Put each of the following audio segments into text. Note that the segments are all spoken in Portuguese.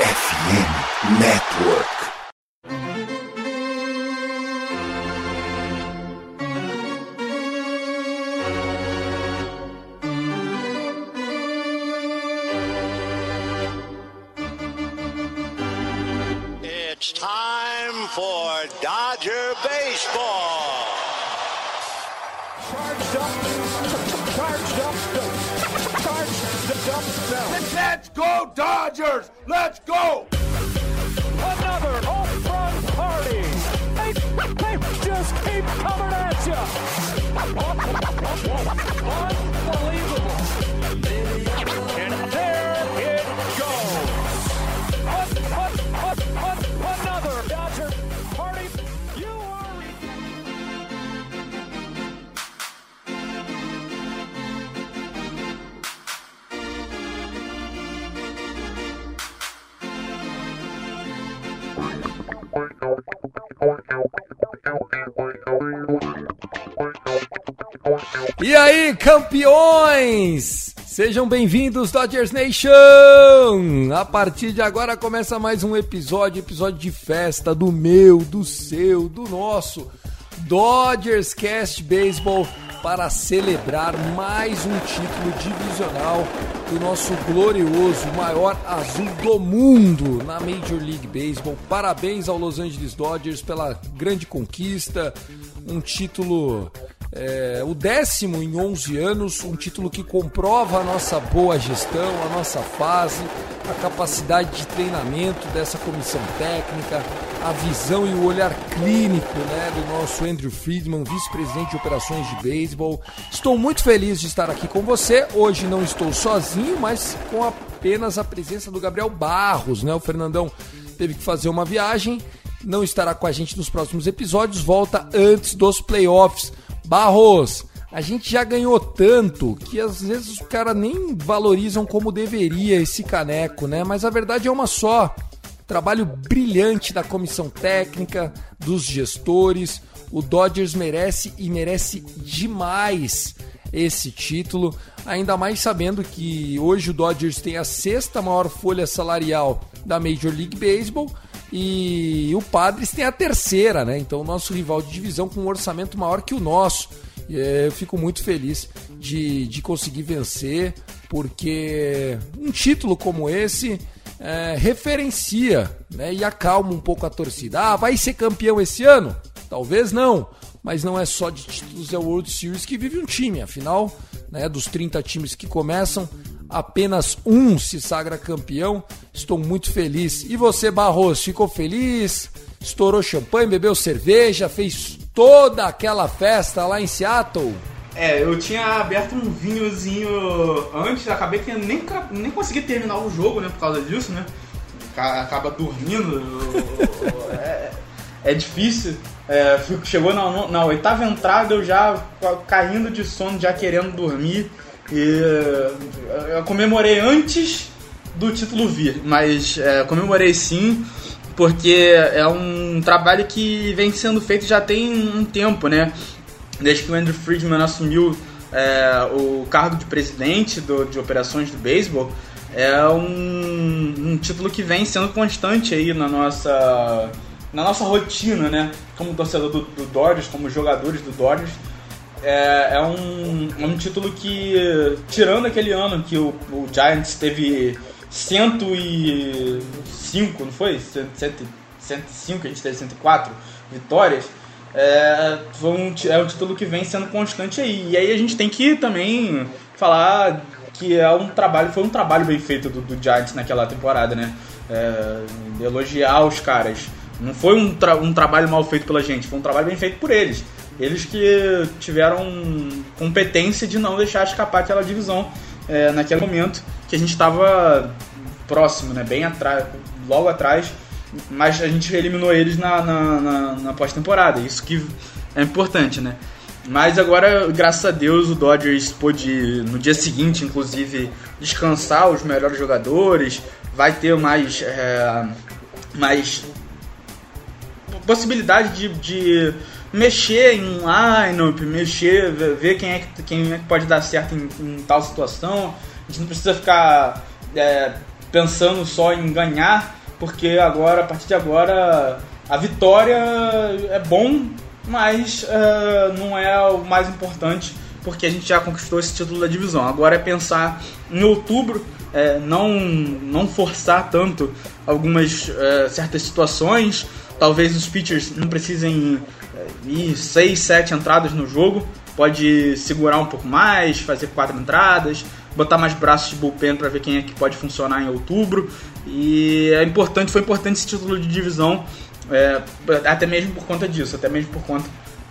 FM Network. Dodgers! Let's go! Another home run party. They, they just keep coming at you. E aí, campeões! Sejam bem-vindos, Dodgers Nation! A partir de agora começa mais um episódio, episódio de festa do meu, do seu, do nosso Dodgers Cast Baseball para celebrar mais um título divisional do nosso glorioso maior azul do mundo na Major League Baseball. Parabéns ao Los Angeles Dodgers pela grande conquista, um título é, o décimo em 11 anos, um título que comprova a nossa boa gestão, a nossa fase, a capacidade de treinamento dessa comissão técnica, a visão e o olhar clínico né, do nosso Andrew Friedman, vice-presidente de operações de beisebol. Estou muito feliz de estar aqui com você. Hoje não estou sozinho, mas com apenas a presença do Gabriel Barros. Né? O Fernandão teve que fazer uma viagem, não estará com a gente nos próximos episódios, volta antes dos playoffs. Barros, a gente já ganhou tanto que às vezes os caras nem valorizam como deveria esse caneco, né? Mas a verdade é uma só. Trabalho brilhante da comissão técnica, dos gestores. O Dodgers merece e merece demais esse título, ainda mais sabendo que hoje o Dodgers tem a sexta maior folha salarial da Major League Baseball e o Padres tem a terceira, né? Então o nosso rival de divisão com um orçamento maior que o nosso. É, eu fico muito feliz de, de conseguir vencer, porque um título como esse é, referencia né, e acalma um pouco a torcida. Ah, vai ser campeão esse ano? Talvez não, mas não é só de títulos, é o World Series que vive um time. Afinal, né, dos 30 times que começam, apenas um se sagra campeão. Estou muito feliz. E você, Barros, ficou feliz? Estourou champanhe, bebeu cerveja, fez toda aquela festa lá em Seattle? É, eu tinha aberto um vinhozinho antes, acabei que nem, nem consegui terminar o jogo, né, por causa disso, né? Ca- Acaba dormindo, é, é difícil. É, chegou na, na oitava entrada, eu já caindo de sono, já querendo dormir. E eu comemorei antes do título vir, mas é, comemorei sim, porque é um trabalho que vem sendo feito já tem um tempo, né? Desde que o Andrew Friedman assumiu é, o cargo de presidente do- de operações do beisebol, é um, um título que vem sendo constante aí na nossa, na nossa rotina, né? Como torcedor do, do Dodgers, como jogadores do Dodgers. É, é um, é um título que, tirando aquele ano que o, o Giants teve 105, não foi? 100, 105, a gente teve 104 vitórias. É, foi um, é um título que vem sendo constante aí. E aí a gente tem que também falar que é um trabalho, foi um trabalho bem feito do, do Giants naquela temporada, né? É, elogiar os caras. Não foi um, tra- um trabalho mal feito pela gente, foi um trabalho bem feito por eles. Eles que tiveram competência de não deixar escapar aquela divisão é, naquele momento que a gente estava próximo, né? Bem atrás, logo atrás, mas a gente eliminou eles na, na, na- na pós-temporada. Isso que é importante, né? Mas agora, graças a Deus, o Dodgers pôde, no dia seguinte, inclusive, descansar os melhores jogadores. Vai ter mais, é, mais possibilidade de, de mexer em lineup, mexer, ver- quem é que, quem é que pode dar certo em, em tal situação. A gente não precisa ficar é, pensando só em ganhar, porque agora, a partir de agora, a vitória é bom, mas uh, não é o mais importante, porque a gente já conquistou esse título da divisão. Agora é pensar em outubro, é, não, não forçar tanto algumas uh, certas situações. Talvez os pitchers não precisem uh, ir 6, 7 entradas no jogo. Pode segurar um pouco mais, fazer quatro entradas, botar mais braços de bullpen para ver quem é que pode funcionar em outubro. E é importante, foi importante esse título de divisão, é, até mesmo por conta disso, até mesmo por conta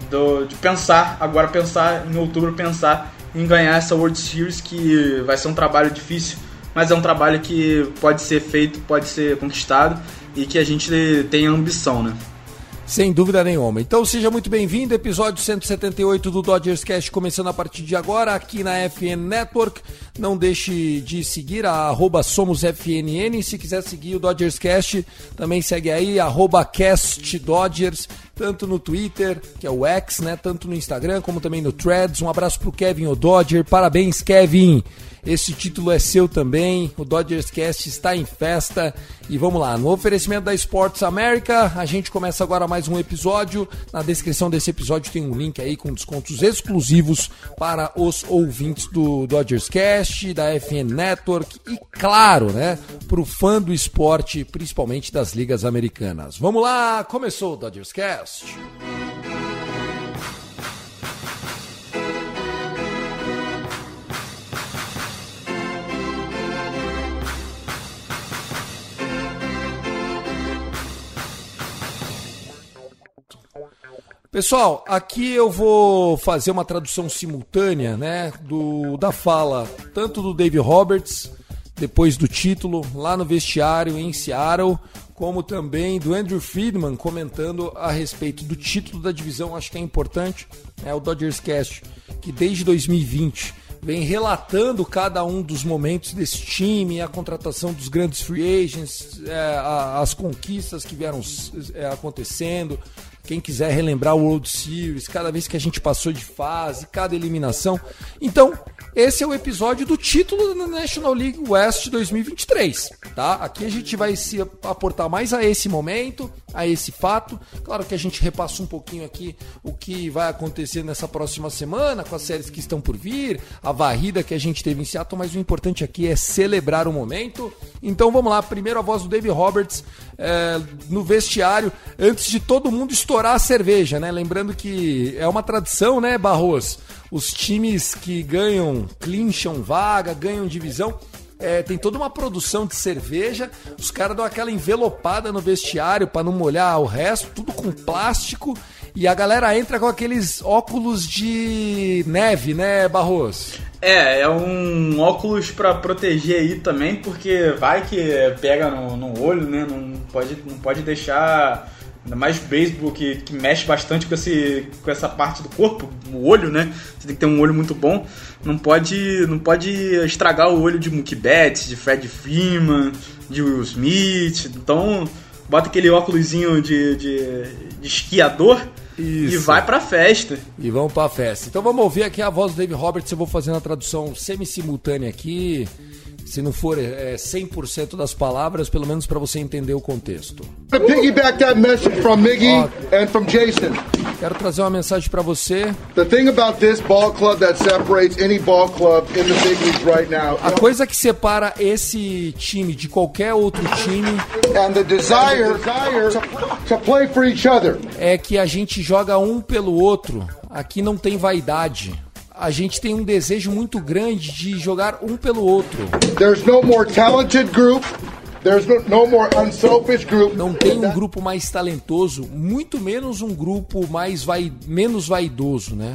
do, de pensar, agora pensar em outubro, pensar em ganhar essa World Series, que vai ser um trabalho difícil, mas é um trabalho que pode ser feito, pode ser conquistado e que a gente tem ambição, né? Sem dúvida nenhuma. Então seja muito bem-vindo, episódio 178 do Dodgers Cast começando a partir de agora aqui na FN Network. Não deixe de seguir a SomosFNN. Se quiser seguir o Dodgers Cast, também segue aí, arroba tanto no Twitter, que é o X, né? Tanto no Instagram, como também no Threads. Um abraço pro Kevin o Dodger. Parabéns, Kevin! Esse título é seu também. O Dodgers Cast está em festa. E vamos lá, no oferecimento da Sports America, a gente começa agora mais um episódio. Na descrição desse episódio tem um link aí com descontos exclusivos para os ouvintes do Dodgers Cast, da FN Network e, claro, né, para o fã do esporte, principalmente das ligas americanas. Vamos lá, começou o Dodgers Cast. Pessoal, aqui eu vou fazer uma tradução simultânea, né, do da fala tanto do Dave Roberts depois do título lá no vestiário em Seattle, como também do Andrew Friedman comentando a respeito do título da divisão. Acho que é importante, é o Dodgers Cast, que desde 2020 vem relatando cada um dos momentos desse time, a contratação dos grandes free agents, é, a, as conquistas que vieram é, acontecendo, quem quiser relembrar o World Series, cada vez que a gente passou de fase, cada eliminação. Então, esse é o episódio do título da National League West 2023, tá? Aqui a gente vai se aportar mais a esse momento, a esse fato. Claro que a gente repassa um pouquinho aqui o que vai acontecer nessa próxima semana, com as séries que estão por vir, a varrida que a gente teve em Seattle, mas o importante aqui é celebrar o momento. Então vamos lá, primeiro a voz do Dave Roberts é, no vestiário, antes de todo mundo estourar a cerveja, né? Lembrando que é uma tradição, né, Barros? Os times que ganham, clincham vaga, ganham divisão, é, tem toda uma produção de cerveja, os caras dão aquela envelopada no vestiário para não molhar o resto, tudo com plástico, e a galera entra com aqueles óculos de neve, né, Barros? É, é um óculos para proteger aí também, porque vai que pega no, no olho, né? Não pode, não pode deixar Ainda mais beisebol que, que mexe bastante com, esse, com essa parte do corpo, o olho, né? Você tem que ter um olho muito bom. Não pode, não pode estragar o olho de Mookie Betts, de Fred Freeman, de Will Smith. Então, bota aquele óculosinho de, de, de esquiador Isso. e vai pra festa. E vamos pra festa. Então vamos ouvir aqui a voz do Dave Roberts. Eu vou fazendo a tradução semi-simultânea aqui se não for é, 100% das palavras, pelo menos para você entender o contexto. Piggyback that message from Miggy and from Jason. Quero trazer uma mensagem para você. The thing about this ball club that separates any ball club in the big leagues right now. A coisa que separa esse time de qualquer outro time and the desire, to, to play for each other. É que a gente joga um pelo outro. Aqui não tem vaidade a gente tem um desejo muito grande de jogar um pelo outro. There's no more talented group. There's no, more unselfish group. Não tem um grupo mais talentoso, muito menos um grupo mais vai, menos vaidoso, né?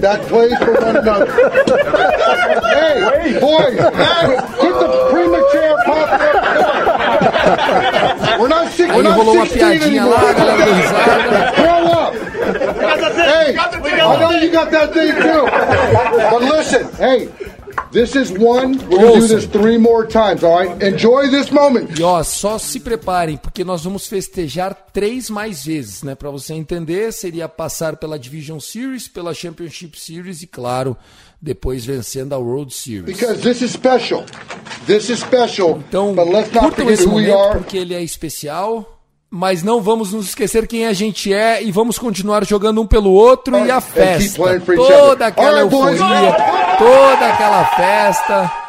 That plays for one another. hey, boys, get the premature pop. We're not, Aí we're not rolou uma piadinha lá, a galera deu risada. Grow up. Hey, I know you got that thing too. But listen, hey, This is one. We're gonna do this three more times. All right. Enjoy this moment. E ó, só se preparem, porque nós vamos festejar três mais vezes, né? Pra você entender, seria passar pela Division Series, pela Championship Series e, claro, depois vencendo a World Series. Because this is special. This is special. Então, but let's not forget esse who we are. porque ele é especial. Mas não vamos nos esquecer quem a gente é e vamos continuar jogando um pelo outro e a festa. Toda aquela euforia, toda aquela festa.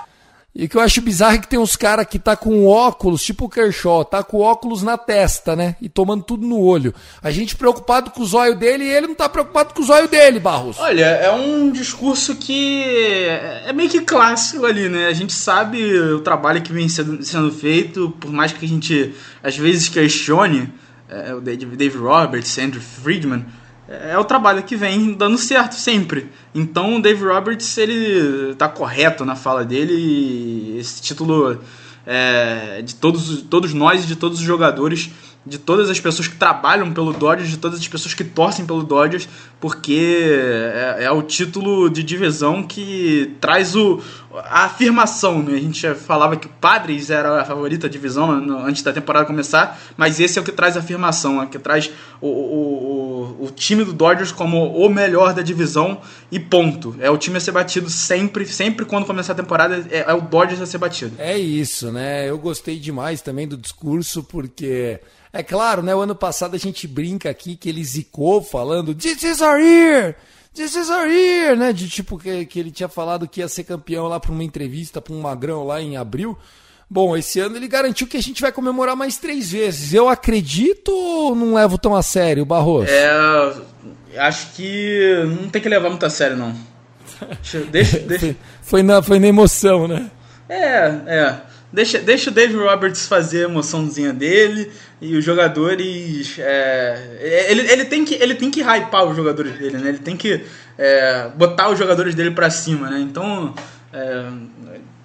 E o que eu acho bizarro é que tem uns caras que tá com óculos, tipo o Kershaw, tá com óculos na testa, né? E tomando tudo no olho. A gente preocupado com o zóio dele e ele não tá preocupado com o zóio dele, Barros. Olha, é um discurso que é meio que clássico ali, né? A gente sabe o trabalho que vem sendo, feito, por mais que a gente às vezes questione é, o Dave Roberts, Andrew Friedman, é o trabalho que vem dando certo sempre. Então o Dave Roberts ele tá correto na fala dele e esse título é, de todos, todos nós e de todos os jogadores, de todas as pessoas que trabalham pelo Dodgers, de todas as pessoas que torcem pelo Dodgers, porque é, é o título de divisão que traz o, a afirmação. Né? A gente falava que o Padres era a favorita divisão antes da temporada começar, mas esse é o que traz a afirmação, é o que traz o, o, o, o time do Dodgers como o melhor da divisão e ponto. É o time a ser batido sempre, sempre quando começar a temporada, é, é o Dodgers a ser batido. É isso, né? Eu gostei demais também do discurso, porque. É claro, né? O ano passado a gente brinca aqui que ele zicou falando This is our year! This is our year! Né? De tipo que, que ele tinha falado que ia ser campeão lá pra uma entrevista pra um magrão lá em abril. Bom, esse ano ele garantiu que a gente vai comemorar mais três vezes. Eu acredito ou não levo tão a sério, Barroso? É, acho que não tem que levar muito a sério, não. Deixa, deixa, Foi, na, foi na emoção, né? É, é. Deixa, deixa o Dave Roberts fazer a emoçãozinha dele e os jogadores. é, ele, ele, tem que, ele tem que hypar os jogadores dele, né? Ele tem que é, botar os jogadores dele pra cima, né? Então, é,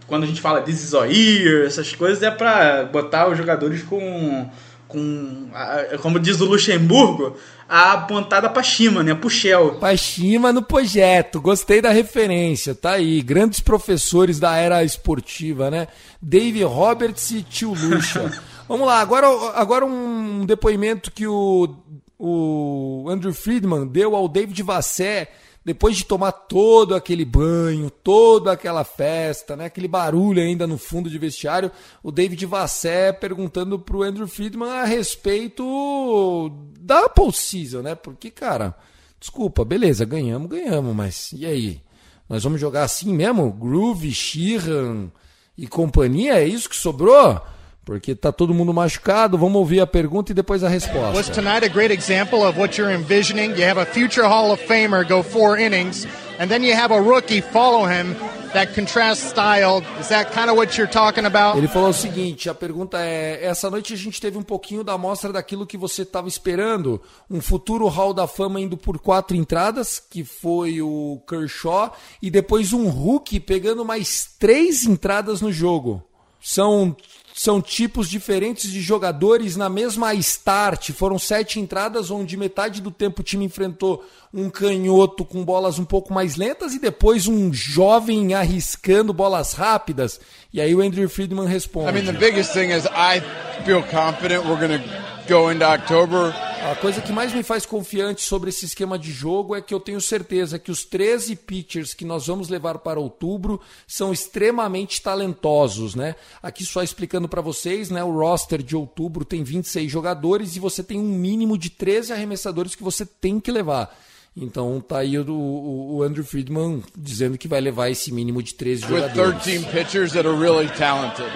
quando a gente fala This is our year, essas coisas, é pra botar os jogadores com. com a- como diz o Luxemburgo, a pontada pra cima, né? Pro Shell. Pachima no projeto, gostei da referência, tá aí. Grandes professores da era esportiva, né? Dave Roberts e Tio Lucha. Vamos lá, agora, agora um depoimento que o, o Andrew Friedman deu ao David Vassé depois de tomar todo aquele banho, toda aquela festa, né? aquele barulho ainda no fundo de vestiário, o David Vassé perguntando pro Andrew Friedman a respeito da postseason, né? Porque, cara, desculpa, beleza, ganhamos, ganhamos, mas e aí? Nós vamos jogar assim mesmo? Groove, Sheehan e companhia? É isso que sobrou? Porque tá todo mundo machucado. Vamos ouvir a pergunta e depois a Was resposta. tonight a great example of what you're envisioning? You have a future Hall of Famer go four innings, and then you have a rookie follow him that contrast style. Is that kind of what you're talking about? Ele falou o seguinte: a pergunta é: essa noite a gente teve um pouquinho da amostra daquilo que você estava esperando. Um futuro Hall da Fama indo por quatro entradas, que foi o Kershaw, e depois um Hulk pegando mais três entradas no jogo. São, são tipos diferentes de jogadores na mesma start. Foram sete entradas, onde metade do tempo o time enfrentou um canhoto com bolas um pouco mais lentas e depois um jovem arriscando bolas rápidas. E aí o Andrew Friedman responde. I mean, the biggest thing is I feel confident we're to go into October. A coisa que mais me faz confiante sobre esse esquema de jogo é que eu tenho certeza que os 13 pitchers que nós vamos levar para outubro são extremamente talentosos, né? Aqui só explicando para vocês, né, o roster de outubro tem 26 jogadores e você tem um mínimo de 13 arremessadores que você tem que levar. Então tá aí o, o, o Andrew Friedman dizendo que vai levar esse mínimo de 13 with jogadores. 13 pitchers that are really talented.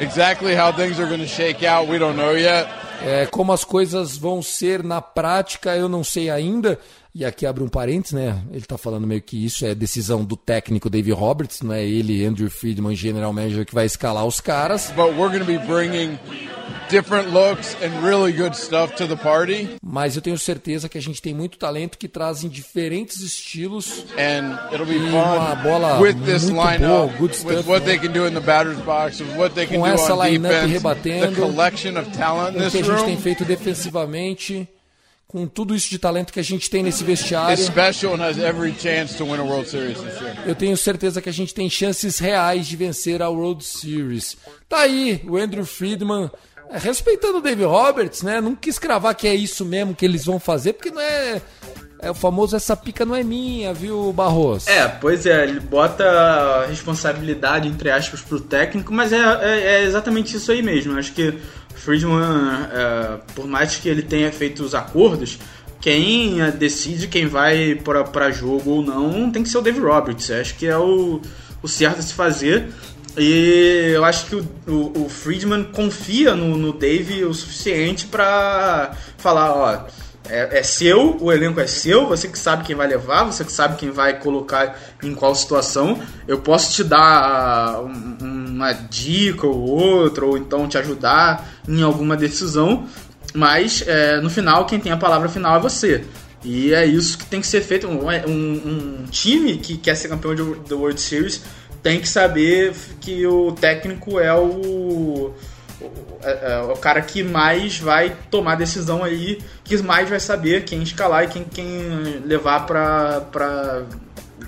Exactly how things are going to shake out, we don't know yet. É, como as coisas vão ser na prática, eu não sei ainda. E aqui abre um parênteses, né? Ele tá falando meio que isso é decisão do técnico Dave Roberts, não é ele, Andrew Friedman, general manager, que vai escalar os caras. But we're going to be bringing different looks and really good stuff to the party. Mas eu tenho certeza que a gente tem muito talento que trazem diferentes estilos. And it'll be E uma bola with this muito boa, lineup, good with stuff, what né? they can do in the batter's box, with what they can Com do essa on lineup defense, rebatendo, the collection of talent o this que a gente tem room. feito defensivamente, com tudo isso de talento que a gente tem nesse vestiário. Eu tenho certeza que a gente tem chances reais de vencer a World Series. Tá aí, o Andrew Friedman, é, respeitando o Dave Roberts, né? Não quis cravar que é isso mesmo que eles vão fazer, porque não é. É o famoso essa pica não é minha, viu, Barros? É, pois é, ele bota a responsabilidade, entre aspas, pro técnico, mas é, é, é exatamente isso aí mesmo. Acho que Friedman, é, por mais que ele tenha feito os acordos, quem é, decide quem vai para jogo ou não tem que ser o Dave Roberts. Acho que é o, o certo a se fazer. E eu acho que o, o, o Friedman confia no, no Dave o suficiente para falar, ó, é, é, seu, o elenco é seu, você que sabe quem vai levar, você que sabe quem vai colocar em qual situação. Eu posso te dar um, uma dica ou outra, ou então te ajudar em alguma decisão, mas é, no final quem tem a palavra final é você. E é isso que tem que ser feito. Um, um, um time que quer ser campeão do World Series tem que saber que o técnico é o, é, é, o cara que mais vai tomar decisão aí, que mais vai saber quem escalar e quem, quem levar para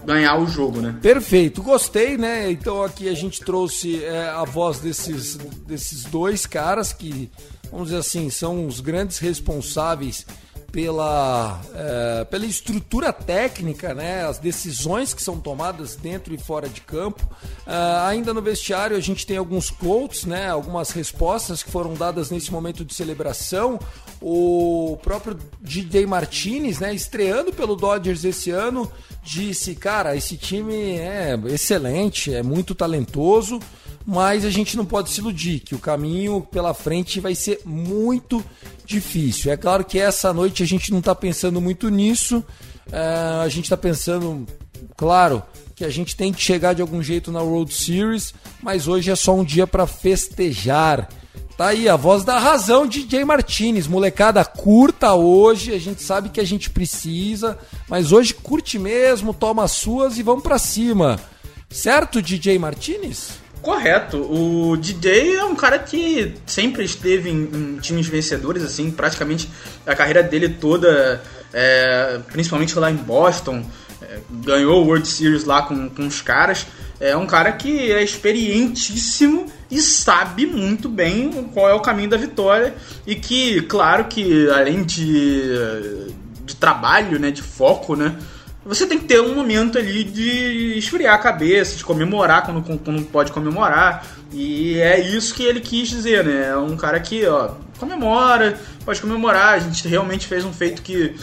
ganhar o jogo, né? Perfeito, gostei, né? Então aqui a gente trouxe é, a voz desses, desses dois caras que, vamos dizer assim, são os grandes responsáveis pela, é, pela estrutura técnica, né, as decisões que são tomadas dentro e fora de campo. É, ainda no vestiário a gente tem alguns quotes, né, algumas respostas que foram dadas nesse momento de celebração. O próprio DJ Martinez, né, estreando pelo Dodgers esse ano, disse, cara, esse time é excelente, é muito talentoso mas a gente não pode se iludir que o caminho pela frente vai ser muito difícil. É claro que essa noite a gente não está pensando muito nisso, é, a gente está pensando, claro, que a gente tem que chegar de algum jeito na World Series, mas hoje é só um dia para festejar. Tá aí a voz da razão, DJ Martinez. Molecada, curta hoje. A gente sabe que a gente precisa, mas hoje curte mesmo, toma as suas e vamos para cima. Certo, DJ Martinez? Correto. O DJ é um cara que sempre esteve em, em times vencedores, assim, praticamente a carreira dele toda, é, principalmente lá em Boston, é, ganhou o World Series lá com, com os caras. É um cara que é experientíssimo e sabe muito bem qual é o caminho da vitória e que, claro que além de, de trabalho, né, de foco, né, você tem que ter um momento ali de esfriar a cabeça, de comemorar quando, quando pode comemorar. E é isso que ele quis dizer, né? É um cara que, ó, comemora, pode comemorar. A gente realmente fez um feito que,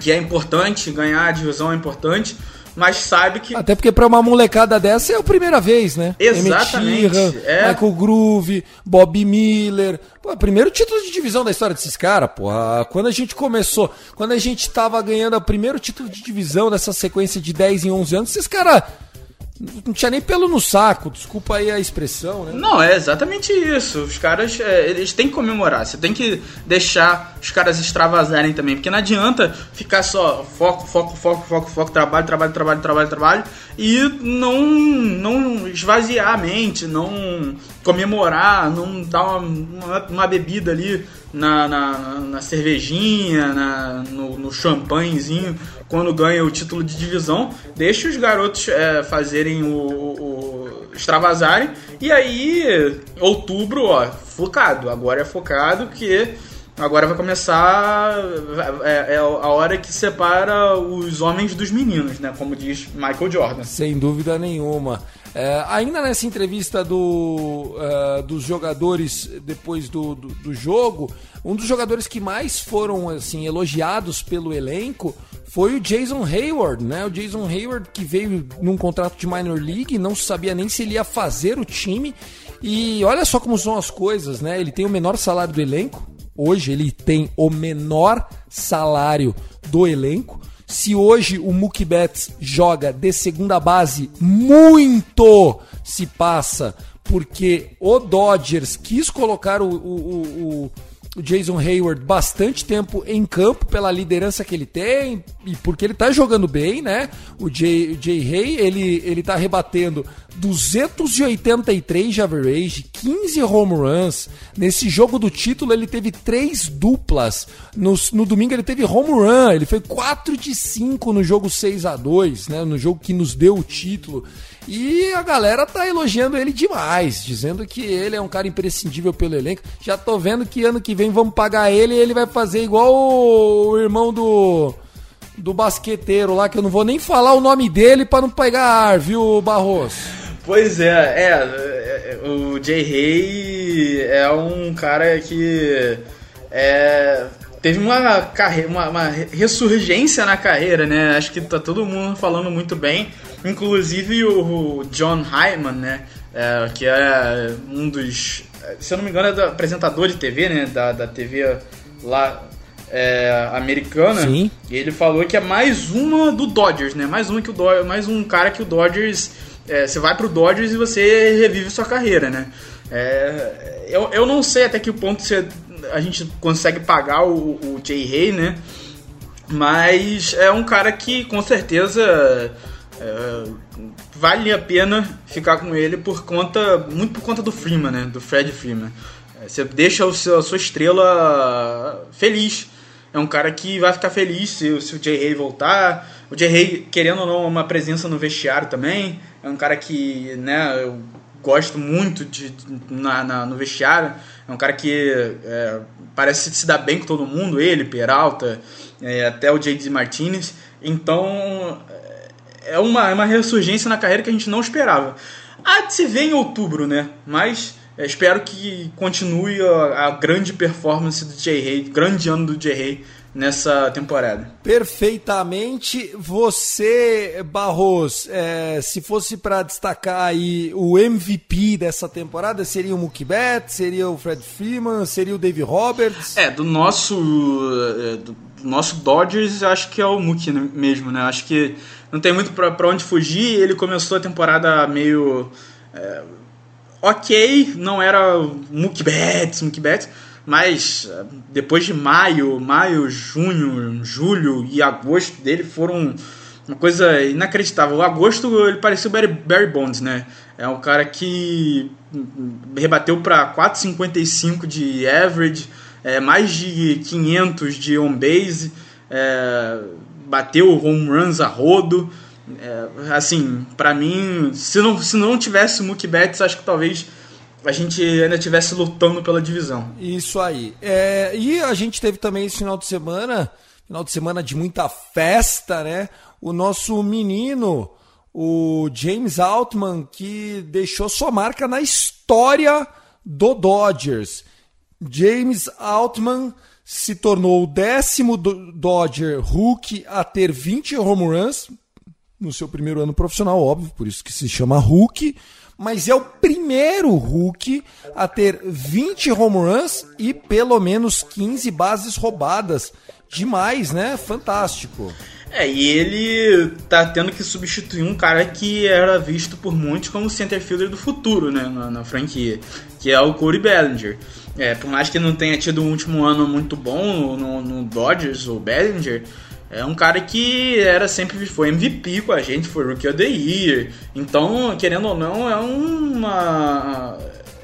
que é importante, ganhar a divisão é importante mas sabe que. Até porque para uma molecada dessa é a primeira vez, né? Exatamente. Emmett é. Michael Groove, Bob Miller. Pô, primeiro título de divisão da história desses caras, pô. Quando a gente começou, quando a gente tava ganhando o primeiro título de divisão dessa sequência de 10 em 11 anos, esses caras não tinha nem pelo no saco, desculpa aí a expressão, né? Não, é exatamente isso. Os caras, é, eles têm que comemorar. Você tem que deixar os caras extravasarem também, porque não adianta ficar só foco, foco, foco, foco, foco, trabalho, trabalho, trabalho, trabalho, trabalho e não, não esvaziar a mente, não comemorar, não dar uma, uma, uma bebida ali na, na, na cervejinha, na, no, no champanhezinho quando ganha o título de divisão, deixa os garotos é, fazerem o, o, extravasarem. E aí, outubro, ó, focado. Agora é focado que agora vai começar é, é, a hora que separa os homens dos meninos, né? Como diz Michael Jordan. Sem dúvida nenhuma. É, ainda nessa entrevista do, uh, dos jogadores depois do, do, do, jogo, um dos jogadores que mais foram assim elogiados pelo elenco foi o Jason Hayward, né? O Jason Hayward que veio num contrato de minor league, não sabia nem se ele ia fazer o time. E olha só como são as coisas, né? Ele tem o menor salário do elenco. Hoje ele tem o menor salário do elenco. Se hoje o Mookie Betts joga de segunda base, muito se passa porque o Dodgers quis colocar o, o, o, Jason Hayward bastante tempo em campo pela liderança que ele tem e porque ele tá jogando bem, né? O Jay, Jay Hay, ele, ele tá rebatendo 283 de average, 15 home runs. Nesse jogo do título ele teve três duplas. No, no domingo ele teve home run, ele foi 4 de 5 no jogo 6 a 2 né? No jogo que nos deu o título. E a galera tá elogiando ele demais, dizendo que ele é um cara imprescindível pelo elenco. Já tô vendo que ano que vem vamos pagar ele e ele vai fazer igual o irmão do do basqueteiro lá, que eu não vou nem falar o nome dele para não pegar ar, viu, Barros? Pois é, é, é o Jay Hay é um cara que é, teve uma, carreira, uma, uma ressurgência na carreira, né? Acho que tá todo mundo falando muito bem. Inclusive o John Hyman, né? É, que é um dos. Se eu não me engano, é do apresentador de TV, né? Da, da TV lá é, americana. Sim. E ele falou que é mais uma do Dodgers, né? Mais uma que o Dodgers, mais um cara que o Dodgers. É, você vai pro Dodgers e você revive sua carreira, né? É, eu, eu não sei até que ponto você, a gente consegue pagar o, o Jay Hay, né? Mas é um cara que com certeza é, vale a pena ficar com ele por conta muito por conta do Freeman, né? Do Fred Freeman. É, você deixa o seu, a sua estrela feliz. É um cara que vai ficar feliz se, se o Jay Hay voltar. O Hay, querendo ou não, uma presença no vestiário também. É um cara que, né, eu gosto muito de, na, na no vestiário. É um cara que é, parece se dar bem com todo mundo, ele, Peralta, é, até o J.D. Martinez. Então, é uma, é uma ressurgência na carreira que a gente não esperava. Há de se ver em outubro, né? Mas é, espero que continue a, a, grande performance do Jay Hay, grande ano do Jay Hay nessa temporada. Perfeitamente. Você, Barros, é, se fosse para destacar aí o MVP dessa temporada, seria o Mookie Betts, seria o Fred Freeman, seria o Dave Roberts? É, do nosso, é, do nosso Dodgers, acho que é o Mookie mesmo, né? Acho que não tem muito para onde fugir. Ele começou a temporada meio. É, ok, não era Mookie Betts, Mookie Betts, mas depois de maio, maio, junho, julho e agosto dele foram uma coisa inacreditável. O agosto ele parecia o Barry, Barry Bonds, né? É um cara que rebateu para 4,55 de average, é, mais de 500 de on base. É, bateu home runs a rodo. É, assim, para mim, se não, se não tivesse o Mookie Betts, acho que talvez a gente ainda estivesse lutando pela divisão. Isso aí. É, e a gente teve também esse final de semana, final de semana de muita festa, né? O nosso menino, o James Altman, que deixou sua marca na história do Dodgers. James Altman se tornou o décimo Dodger Hulk a ter 20 home runs no seu primeiro ano profissional, óbvio, por isso que se chama Hulk, mas é o primeiro Hulk a ter 20 home runs e pelo menos 15 bases roubadas. Demais, né? Fantástico. É, e ele tá tendo que substituir um cara que era visto por muitos como center fielder do futuro, né, na, na franquia, que é o Corey Bellinger. É, por mais que não tenha tido um último ano muito bom no, no Dodgers, o Bellinger, é um cara que era sempre foi MVP com a gente, foi Rookie of the Year. Então, querendo ou não, é uma.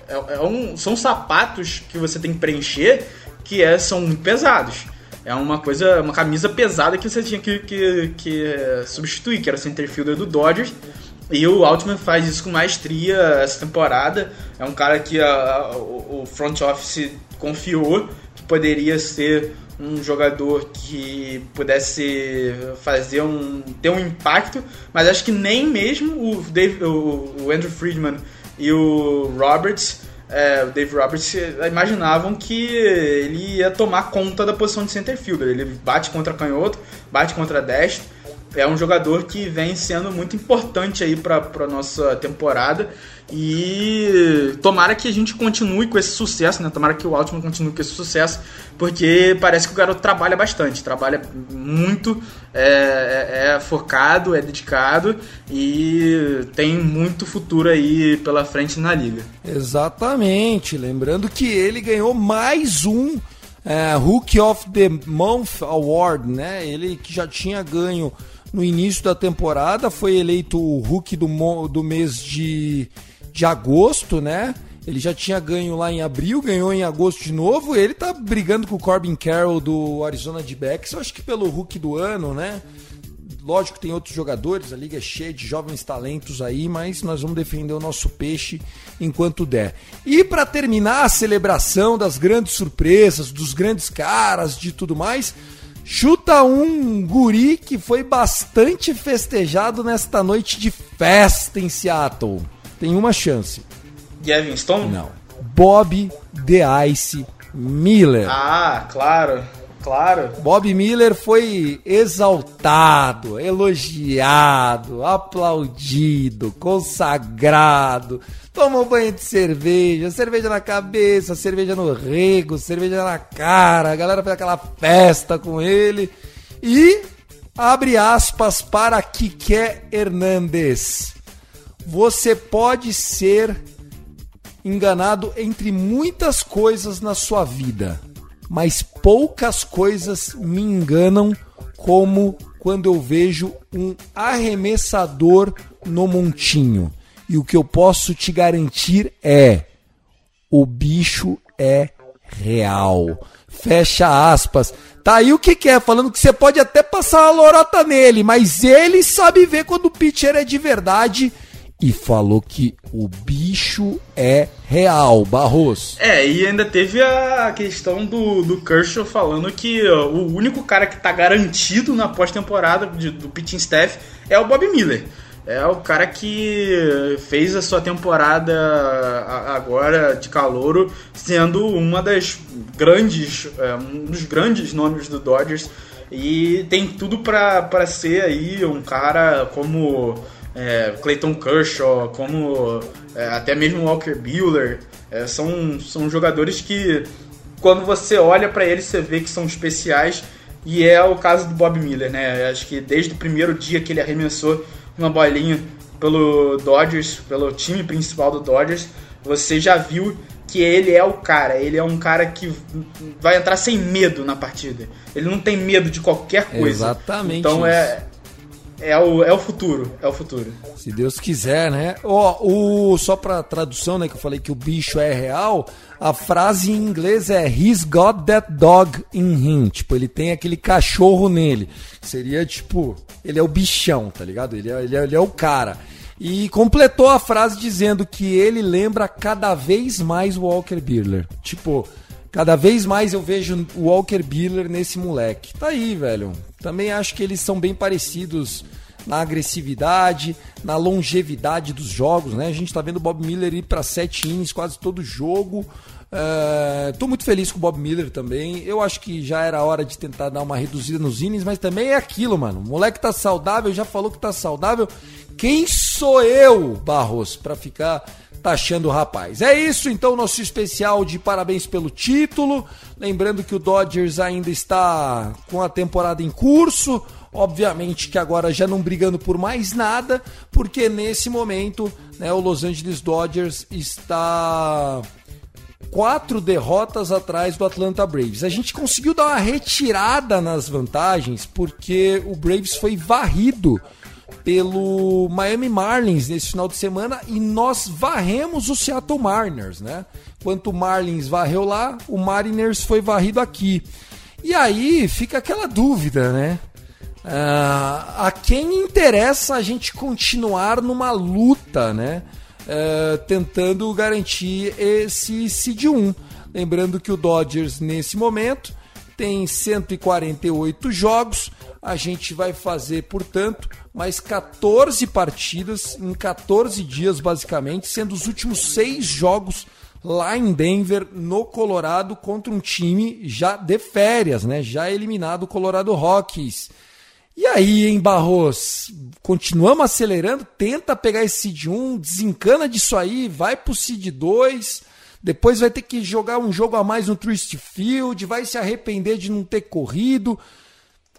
É, é um, são sapatos que você tem que preencher que é, são muito pesados. É uma coisa, uma camisa pesada que você tinha que, que, que substituir, que era o center fielder do Dodgers. E o Altman faz isso com maestria essa temporada. É um cara que a, a, o front office confiou que poderia ser um jogador que pudesse fazer um ter um impacto, mas acho que nem mesmo o, Dave, o, o Andrew Friedman e o Roberts, é, o Dave Roberts imaginavam que ele ia tomar conta da posição de center fielder. Ele bate contra canhoto, bate contra destro é um jogador que vem sendo muito importante aí para a nossa temporada e tomara que a gente continue com esse sucesso, né? Tomara que o Altman continue com esse sucesso, porque parece que o garoto trabalha bastante, trabalha muito, é, é, é focado, é dedicado e tem muito futuro aí pela frente na liga. Exatamente, lembrando que ele ganhou mais um é, Hook of the Month Award, né? Ele que já tinha ganho no início da temporada, foi eleito o Hulk do, do mês de, de agosto, né? Ele já tinha ganho lá em abril, ganhou em agosto de novo. Ele tá brigando com o Corbin Carroll do Arizona D-Backs, eu acho que pelo Hulk do ano, né? Lógico tem outros jogadores, a liga é cheia de jovens talentos aí, mas nós vamos defender o nosso peixe enquanto der. E para terminar a celebração das grandes surpresas, dos grandes caras, de tudo mais, chuta um guri que foi bastante festejado nesta noite de festa em Seattle. Tem uma chance. Gavin Stone? Não. Bob The Ice Miller. Ah, claro. Claro. Bob Miller foi exaltado, elogiado, aplaudido, consagrado. Tomou banho de cerveja, cerveja na cabeça, cerveja no rego, cerveja na cara. A galera fez aquela festa com ele. E abre aspas para Kike Hernandes. Você pode ser enganado entre muitas coisas na sua vida mas poucas coisas me enganam como quando eu vejo um arremessador no montinho. E o que eu posso te garantir é: o bicho é real. Fecha aspas. Tá aí o que, que é, falando que você pode até passar a lorota nele, mas ele sabe ver quando o pitcher é de verdade e falou que o bicho é real, Barros. É, e ainda teve a questão do, do Kershaw falando que o único cara que tá garantido na pós-temporada do pitching staff é o Bob Miller. É o cara que fez a sua temporada agora de calouro sendo uma das grandes, é, um dos grandes nomes do Dodgers e tem tudo para ser aí um cara como é, Clayton Kershaw, como é, até mesmo Walker Buehler, é, são, são jogadores que quando você olha para eles você vê que são especiais e é o caso do Bob Miller, né? Acho que desde o primeiro dia que ele arremessou uma bolinha pelo Dodgers, pelo time principal do Dodgers, você já viu que ele é o cara, ele é um cara que vai entrar sem medo na partida. Ele não tem medo de qualquer coisa. Exatamente. Então é é o, é o futuro, é o futuro. Se Deus quiser, né? Ó, o só para tradução, né, que eu falei que o bicho é real, a frase em inglês é he's got that dog in him, tipo, ele tem aquele cachorro nele. Seria tipo, ele é o bichão, tá ligado? Ele é, ele é, ele é o cara. E completou a frase dizendo que ele lembra cada vez mais o Walker Buehler. Tipo, cada vez mais eu vejo o Walker Buehler nesse moleque. Tá aí, velho. Também acho que eles são bem parecidos na agressividade, na longevidade dos jogos, né? A gente tá vendo o Bob Miller ir para sete innings quase todo jogo. Uh, tô muito feliz com o Bob Miller também. Eu acho que já era hora de tentar dar uma reduzida nos innings, mas também é aquilo, mano. O moleque tá saudável, já falou que tá saudável. Quem sou eu, Barros, para ficar taxando o rapaz? É isso, então, nosso especial de parabéns pelo título. Lembrando que o Dodgers ainda está com a temporada em curso. Obviamente que agora já não brigando por mais nada, porque nesse momento né, o Los Angeles Dodgers está quatro derrotas atrás do Atlanta Braves. A gente conseguiu dar uma retirada nas vantagens porque o Braves foi varrido pelo Miami Marlins nesse final de semana e nós varremos o Seattle Mariners, né? Enquanto o Marlins varreu lá, o Mariners foi varrido aqui. E aí fica aquela dúvida, né? Uh, a quem interessa a gente continuar numa luta, né? Uh, tentando garantir esse seed 1. Lembrando que o Dodgers, nesse momento, tem 148 jogos. A gente vai fazer, portanto, mais 14 partidas em 14 dias, basicamente, sendo os últimos seis jogos lá em Denver, no Colorado, contra um time já de férias, né? Já eliminado o Colorado Rockies. E aí, hein, Barros? Continuamos acelerando, tenta pegar esse Seed 1, desencana disso aí, vai pro Seed 2, depois vai ter que jogar um jogo a mais no Trist Field, vai se arrepender de não ter corrido.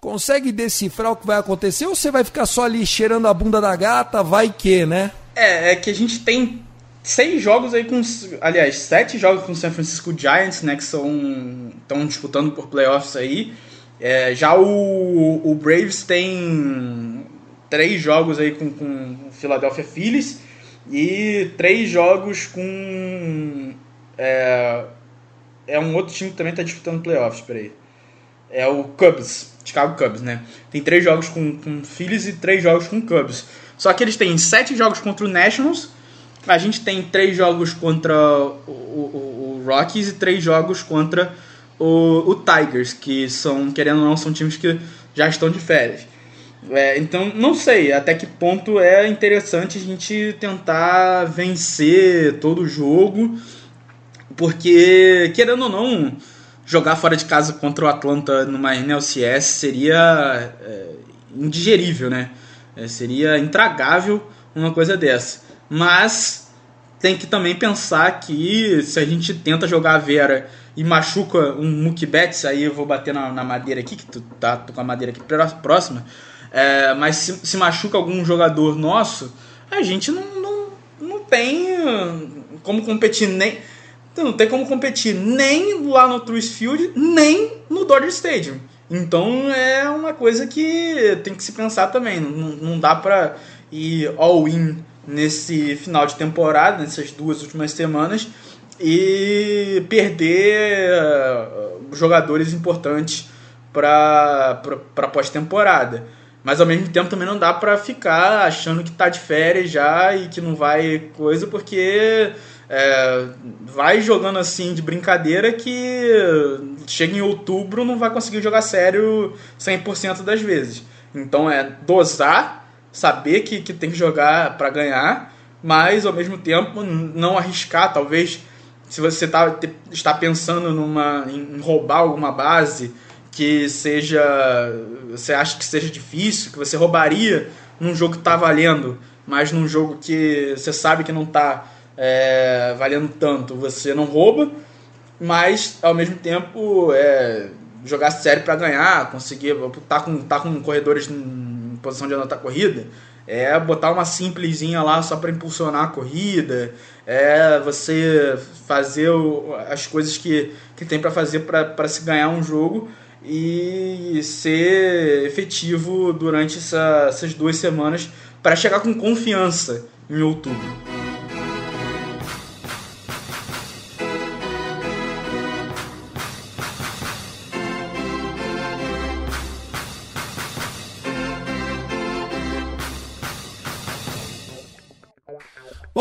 Consegue decifrar o que vai acontecer ou você vai ficar só ali cheirando a bunda da gata? Vai que, né? É, é que a gente tem seis jogos aí com. Aliás, sete jogos com o San Francisco Giants, né? Que são. estão disputando por playoffs aí. É, já o, o Braves tem três jogos aí com, com o Philadelphia Phillies e três jogos com. É, é um outro time que também está disputando playoffs, peraí. É o Cubs, Chicago Cubs, né? Tem três jogos com, com Phillies e três jogos com Cubs. Só que eles têm sete jogos contra o Nationals, a gente tem três jogos contra o, o, o Rockies e três jogos contra o, o, Tigers, que são, querendo ou não, são times que já estão de férias. É, então, não sei até que ponto é interessante a gente tentar vencer todo o jogo, porque, querendo ou não, jogar fora de casa contra o Atlanta numa NLCS seria é, indigerível, né? É, seria intragável uma coisa dessa. Mas tem que também pensar que se a gente tenta jogar a Vera e machuca um Mookie Betts, aí eu vou bater na, na madeira aqui, que tu tá tô com a madeira aqui próxima, é, mas se, se, machuca algum jogador nosso, a gente não, não, não tem como competir nem. Não tem como competir nem lá no Truist Field, nem no Dodger Stadium. Então é uma coisa que tem que se pensar também. Não, não dá pra ir all-in nesse final de temporada, nessas duas últimas semanas, e perder uh, jogadores importantes para pós-temporada. Mas ao mesmo tempo também não dá para ficar achando que tá de férias já e que não vai coisa, porque é, vai jogando assim de brincadeira que chega em outubro não vai conseguir jogar sério 100% das vezes. Então é dosar saber que, que tem que jogar para ganhar, mas ao mesmo tempo não arriscar, talvez se você tá, está pensando numa, em roubar alguma base que seja você acha que seja difícil, que você roubaria num jogo que está valendo, mas num jogo que você sabe que não está é, valendo tanto, você não rouba, mas ao mesmo tempo é, jogar sério para ganhar, conseguir tá com tá com corredores posição de anotar corrida, é botar uma simplesinha lá só para impulsionar a corrida, é você fazer o, as coisas que, que tem para fazer para se ganhar um jogo e ser efetivo durante essa, essas duas semanas para chegar com confiança em outubro.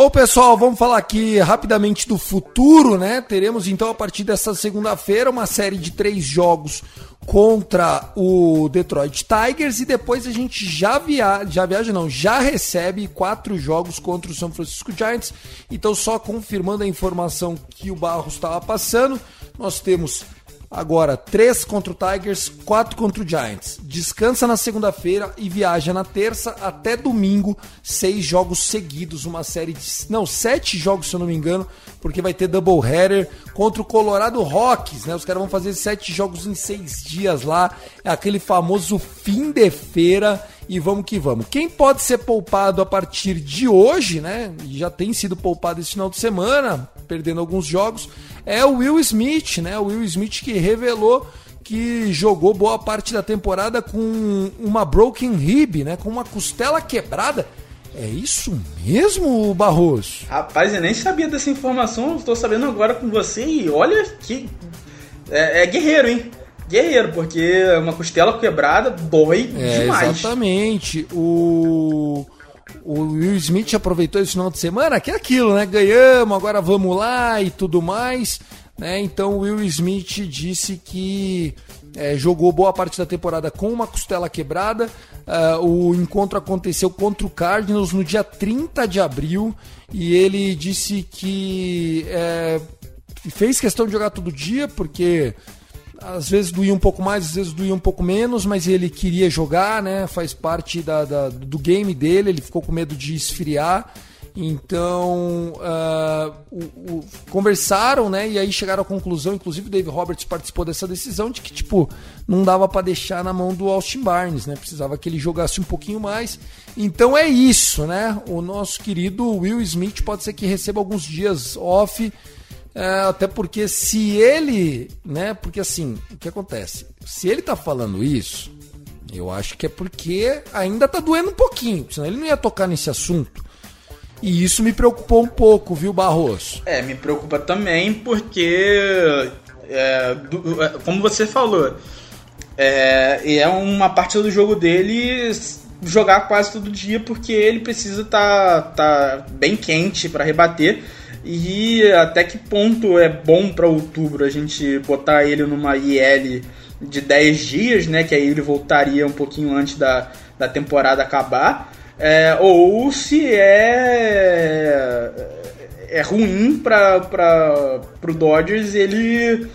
Bom, pessoal, vamos falar aqui rapidamente do futuro, né? Teremos então a partir dessa segunda-feira uma série de três jogos contra o Detroit Tigers e depois a gente já viaja, já viaja não, já recebe quatro jogos contra o São Francisco Giants. Então, só confirmando a informação que o Barros estava passando, nós temos Agora, 3 contra o Tigers, 4 contra o Giants. Descansa na segunda-feira e viaja na terça até domingo. Seis jogos seguidos, uma série de. Não, sete jogos, se eu não me engano, porque vai ter doubleheader contra o Colorado Rocks, né? Os caras vão fazer sete jogos em seis dias lá. É aquele famoso fim de feira. E vamos que vamos. Quem pode ser poupado a partir de hoje, né? Já tem sido poupado esse final de semana, perdendo alguns jogos é o Will Smith, né? O Will Smith que revelou que jogou boa parte da temporada com uma broken rib, né? Com uma costela quebrada. É isso mesmo, Barroso? Rapaz, eu nem sabia dessa informação, estou sabendo agora com você e olha que. É, é guerreiro, hein? Guerreiro, porque uma costela quebrada dói é, demais. Exatamente. O o Will Smith aproveitou esse final de semana, que é aquilo, né? Ganhamos, agora vamos lá e tudo mais. Né? Então o Will Smith disse que é, jogou boa parte da temporada com uma costela quebrada. Uh, o encontro aconteceu contra o Cardinals no dia 30 de abril e ele disse que é, fez questão de jogar todo dia porque às vezes doía um pouco mais, às vezes doía um pouco menos, mas ele queria jogar, né? Faz parte da, da, do game dele, ele ficou com medo de esfriar Então, uh, o, o, conversaram, né? E aí chegaram à conclusão, inclusive o Dave Roberts participou dessa decisão, de que, tipo, não dava para deixar na mão do Austin Barnes, né? Precisava que ele jogasse um pouquinho mais. Então é isso, né? O nosso querido Will Smith pode ser que receba alguns dias off. É, até porque se ele, né? Porque assim, o que acontece? Se ele tá falando isso, eu acho que é porque ainda tá doendo um pouquinho, senão ele não ia tocar nesse assunto. E isso me preocupou um pouco, viu, Barroso? É, me preocupa também porque, é, do, é, como você falou, é, é uma parte do jogo dele jogar quase todo dia porque ele precisa estar tá, tá bem quente para rebater. E até que ponto é bom para outubro a gente botar ele numa IL de 10 dias, né? Que aí ele voltaria um pouquinho antes da, da temporada acabar. É, ou se é, é ruim para o Dodgers ele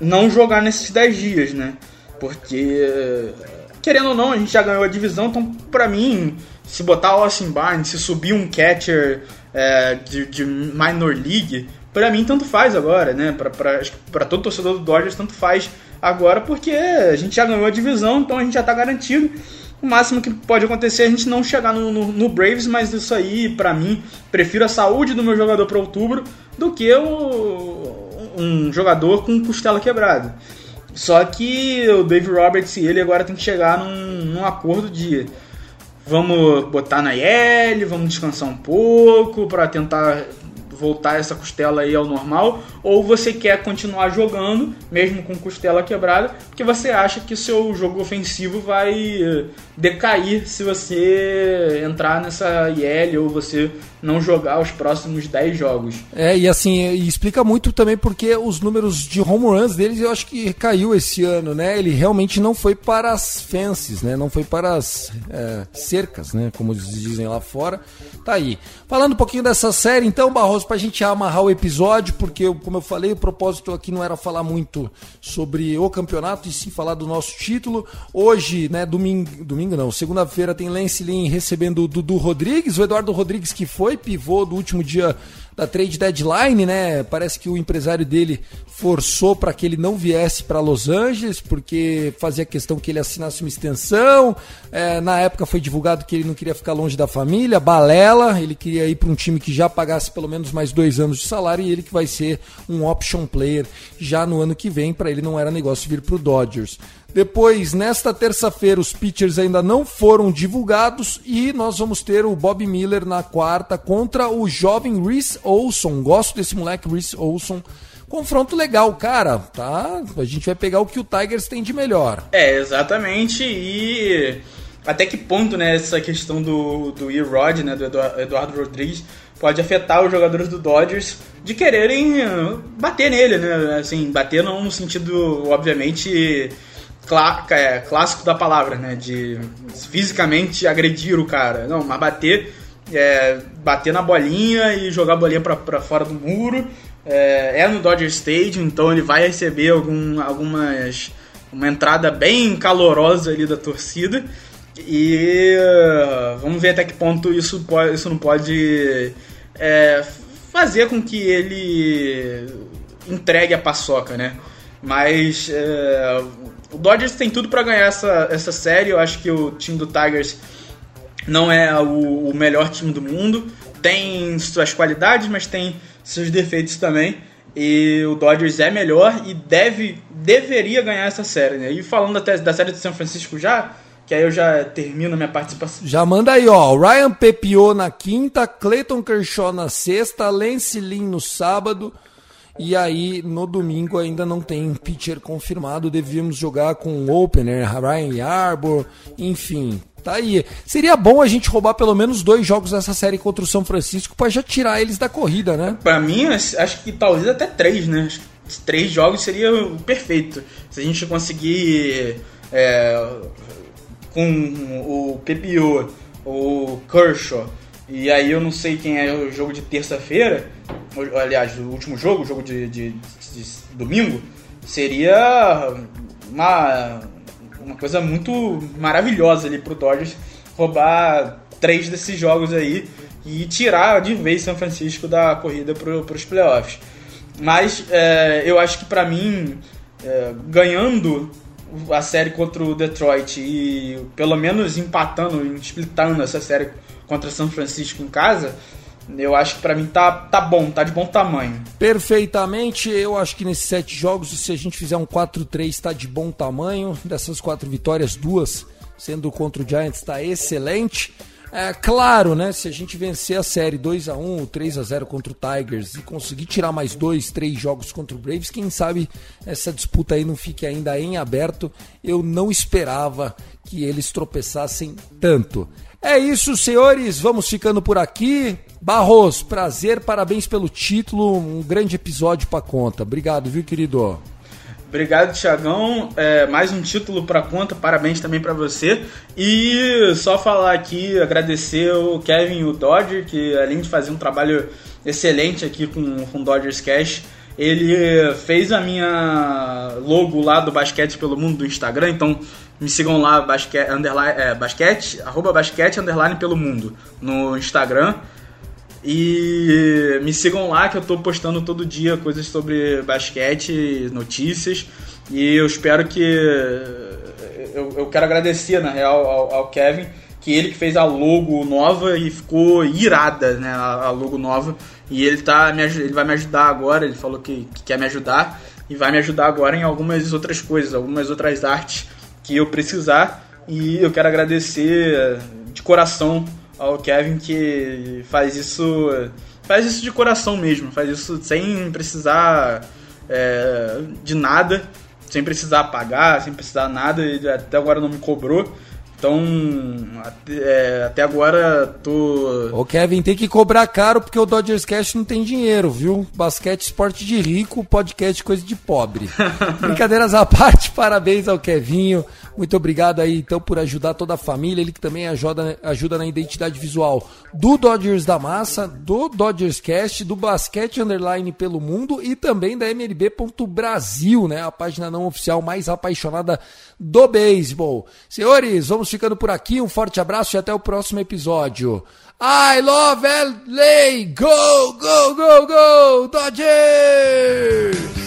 não jogar nesses 10 dias, né? Porque, querendo ou não, a gente já ganhou a divisão, então para mim, se botar o Austin Barnes, se subir um catcher é, de, de minor league, para mim tanto faz agora, né? Para todo torcedor do Dodgers, tanto faz agora, porque a gente já ganhou a divisão, então a gente já tá garantido. O máximo que pode acontecer é a gente não chegar no, no, no Braves, mas isso aí, para mim, prefiro a saúde do meu jogador para outubro do que o, um jogador com costela quebrada. Só que o Dave Roberts e ele agora tem que chegar num, num acordo de vamos botar na IL, vamos descansar um pouco para tentar voltar essa costela aí ao normal, ou você quer continuar jogando, mesmo com costela quebrada, porque você acha que seu jogo ofensivo vai eh, decair se você entrar nessa IL ou você não jogar os próximos 10 jogos. É, e assim, e explica muito também porque os números de home runs deles eu acho que caiu esse ano, né? Ele realmente não foi para as fences, né? Não foi para as é, cercas, né? Como dizem lá fora. Tá aí. Falando um pouquinho dessa série, então, Barroso, pra gente amarrar o episódio, porque, como eu falei, o propósito aqui não era falar muito sobre o campeonato, e sim falar do nosso título. Hoje, né, domingo, domingo não, segunda-feira tem Lance Lynn recebendo o Dudu Rodrigues, o Eduardo Rodrigues que foi pivô do último dia da trade deadline, né? Parece que o empresário dele forçou para que ele não viesse para Los Angeles, porque fazia questão que ele assinasse uma extensão. É, na época foi divulgado que ele não queria ficar longe da família, balela. Ele queria ir para um time que já pagasse pelo menos mais dois anos de salário e ele que vai ser um option player já no ano que vem. Para ele não era negócio vir para o Dodgers. Depois, nesta terça-feira, os pitchers ainda não foram divulgados e nós vamos ter o Bob Miller na quarta contra o jovem Reese Olson. Gosto desse moleque, Reese Olson. Confronto legal, cara, tá? A gente vai pegar o que o Tigers tem de melhor. É, exatamente. E até que ponto, né, essa questão do, do E-Rod, né, do Eduardo Rodrigues, pode afetar os jogadores do Dodgers de quererem bater nele, né? Assim, bater no sentido, obviamente clá, é, clássico da palavra, né? De fisicamente agredir o cara. Não, mas bater, é, bater na bolinha e jogar a bolinha para fora do muro. É, é, no Dodger Stadium, então ele vai receber algum, algumas uma entrada bem calorosa ali da torcida. E uh, vamos ver até que ponto isso, pode, isso não pode é, fazer com que ele entregue a paçoca, né? Mas é, o Dodgers tem tudo para ganhar essa, essa série. Eu acho que o time do Tigers não é o, o, melhor time do mundo. Tem suas qualidades, mas tem seus defeitos também. E o Dodgers é melhor e deve, deveria ganhar essa série. Né? E falando até da série de São Francisco já, que aí eu já termino minha participação. Já manda aí, ó. Ryan Pepiot na quinta, Clayton Kershaw na sexta, Lance Lynn no sábado. E aí, no domingo ainda não tem pitcher confirmado. Devíamos jogar com o opener, Ryan Yarbor, enfim. Tá aí. Seria bom a gente roubar pelo menos dois jogos dessa série contra o São Francisco para já tirar eles da corrida, né? Para mim, acho que talvez até três, né? Três jogos seria perfeito. Se a gente conseguir é, com o PPO, o Kershaw, e aí eu não sei quem é o jogo de terça-feira, aliás, o último jogo, o jogo de, de, de, domingo, seria uma, uma coisa muito maravilhosa ali pro Dodgers roubar três desses jogos aí e tirar de vez São Francisco da corrida para os playoffs. Mas é, eu acho que para mim, é, ganhando a série contra o Detroit e pelo menos empatando, splitando essa série contra São Francisco em casa, eu acho que para mim tá, tá bom, tá de bom tamanho. Perfeitamente, eu acho que nesses sete jogos, se a gente fizer um 4-3, tá de bom tamanho. Dessas quatro vitórias, duas sendo contra o Giants, tá excelente. É claro, né? Se a gente vencer a série 2 a 1 3 a 0 contra o Tigers e conseguir tirar mais dois, três jogos contra o Braves, quem sabe essa disputa aí não fique ainda em aberto. Eu não esperava que eles tropeçassem tanto. É isso, senhores. Vamos ficando por aqui. Barros, prazer, parabéns pelo título. Um grande episódio para conta. Obrigado, viu, querido? Obrigado, Tiagão. É, mais um título para conta, parabéns também para você. E só falar aqui, agradecer o Kevin e o Dodger, que além de fazer um trabalho excelente aqui com, com Dodgers Cash, ele fez a minha logo lá do Basquete pelo Mundo do Instagram, então me sigam lá, basquete, underline, é, basquete, arroba basquete underline pelo mundo no Instagram. E me sigam lá que eu tô postando todo dia coisas sobre basquete, notícias. E eu espero que. Eu, eu quero agradecer, na real, ao, ao, Kevin, que ele que fez a logo nova e ficou irada, né? A, logo nova. E ele, tá, ele vai me ajudar agora, ele falou que, que quer me ajudar. E vai me ajudar agora em algumas outras coisas, algumas outras artes que eu precisar. E eu quero agradecer de coração ao Kevin que faz isso faz isso de coração mesmo, faz isso sem precisar é, de nada, sem precisar pagar, sem precisar nada, ele até agora não me cobrou. Então, até, é, até agora tô. Ô Kevin, tem que cobrar caro porque o Dodgers Cash não tem dinheiro, viu? Basquete esporte de rico, podcast coisa de pobre. Brincadeiras à parte, parabéns ao Kevinho. Muito obrigado aí, então, por ajudar toda a família. Ele que também ajuda, ajuda na identidade visual do Dodgers da Massa, do Dodgers Cast, do Basquete Underline pelo Mundo e também da MLB.Brasil, né? A página não oficial mais apaixonada do beisebol. Senhores, vamos ficando por aqui. Um forte abraço e até o próximo episódio. I love LA! Go, go, go, go! Dodgers!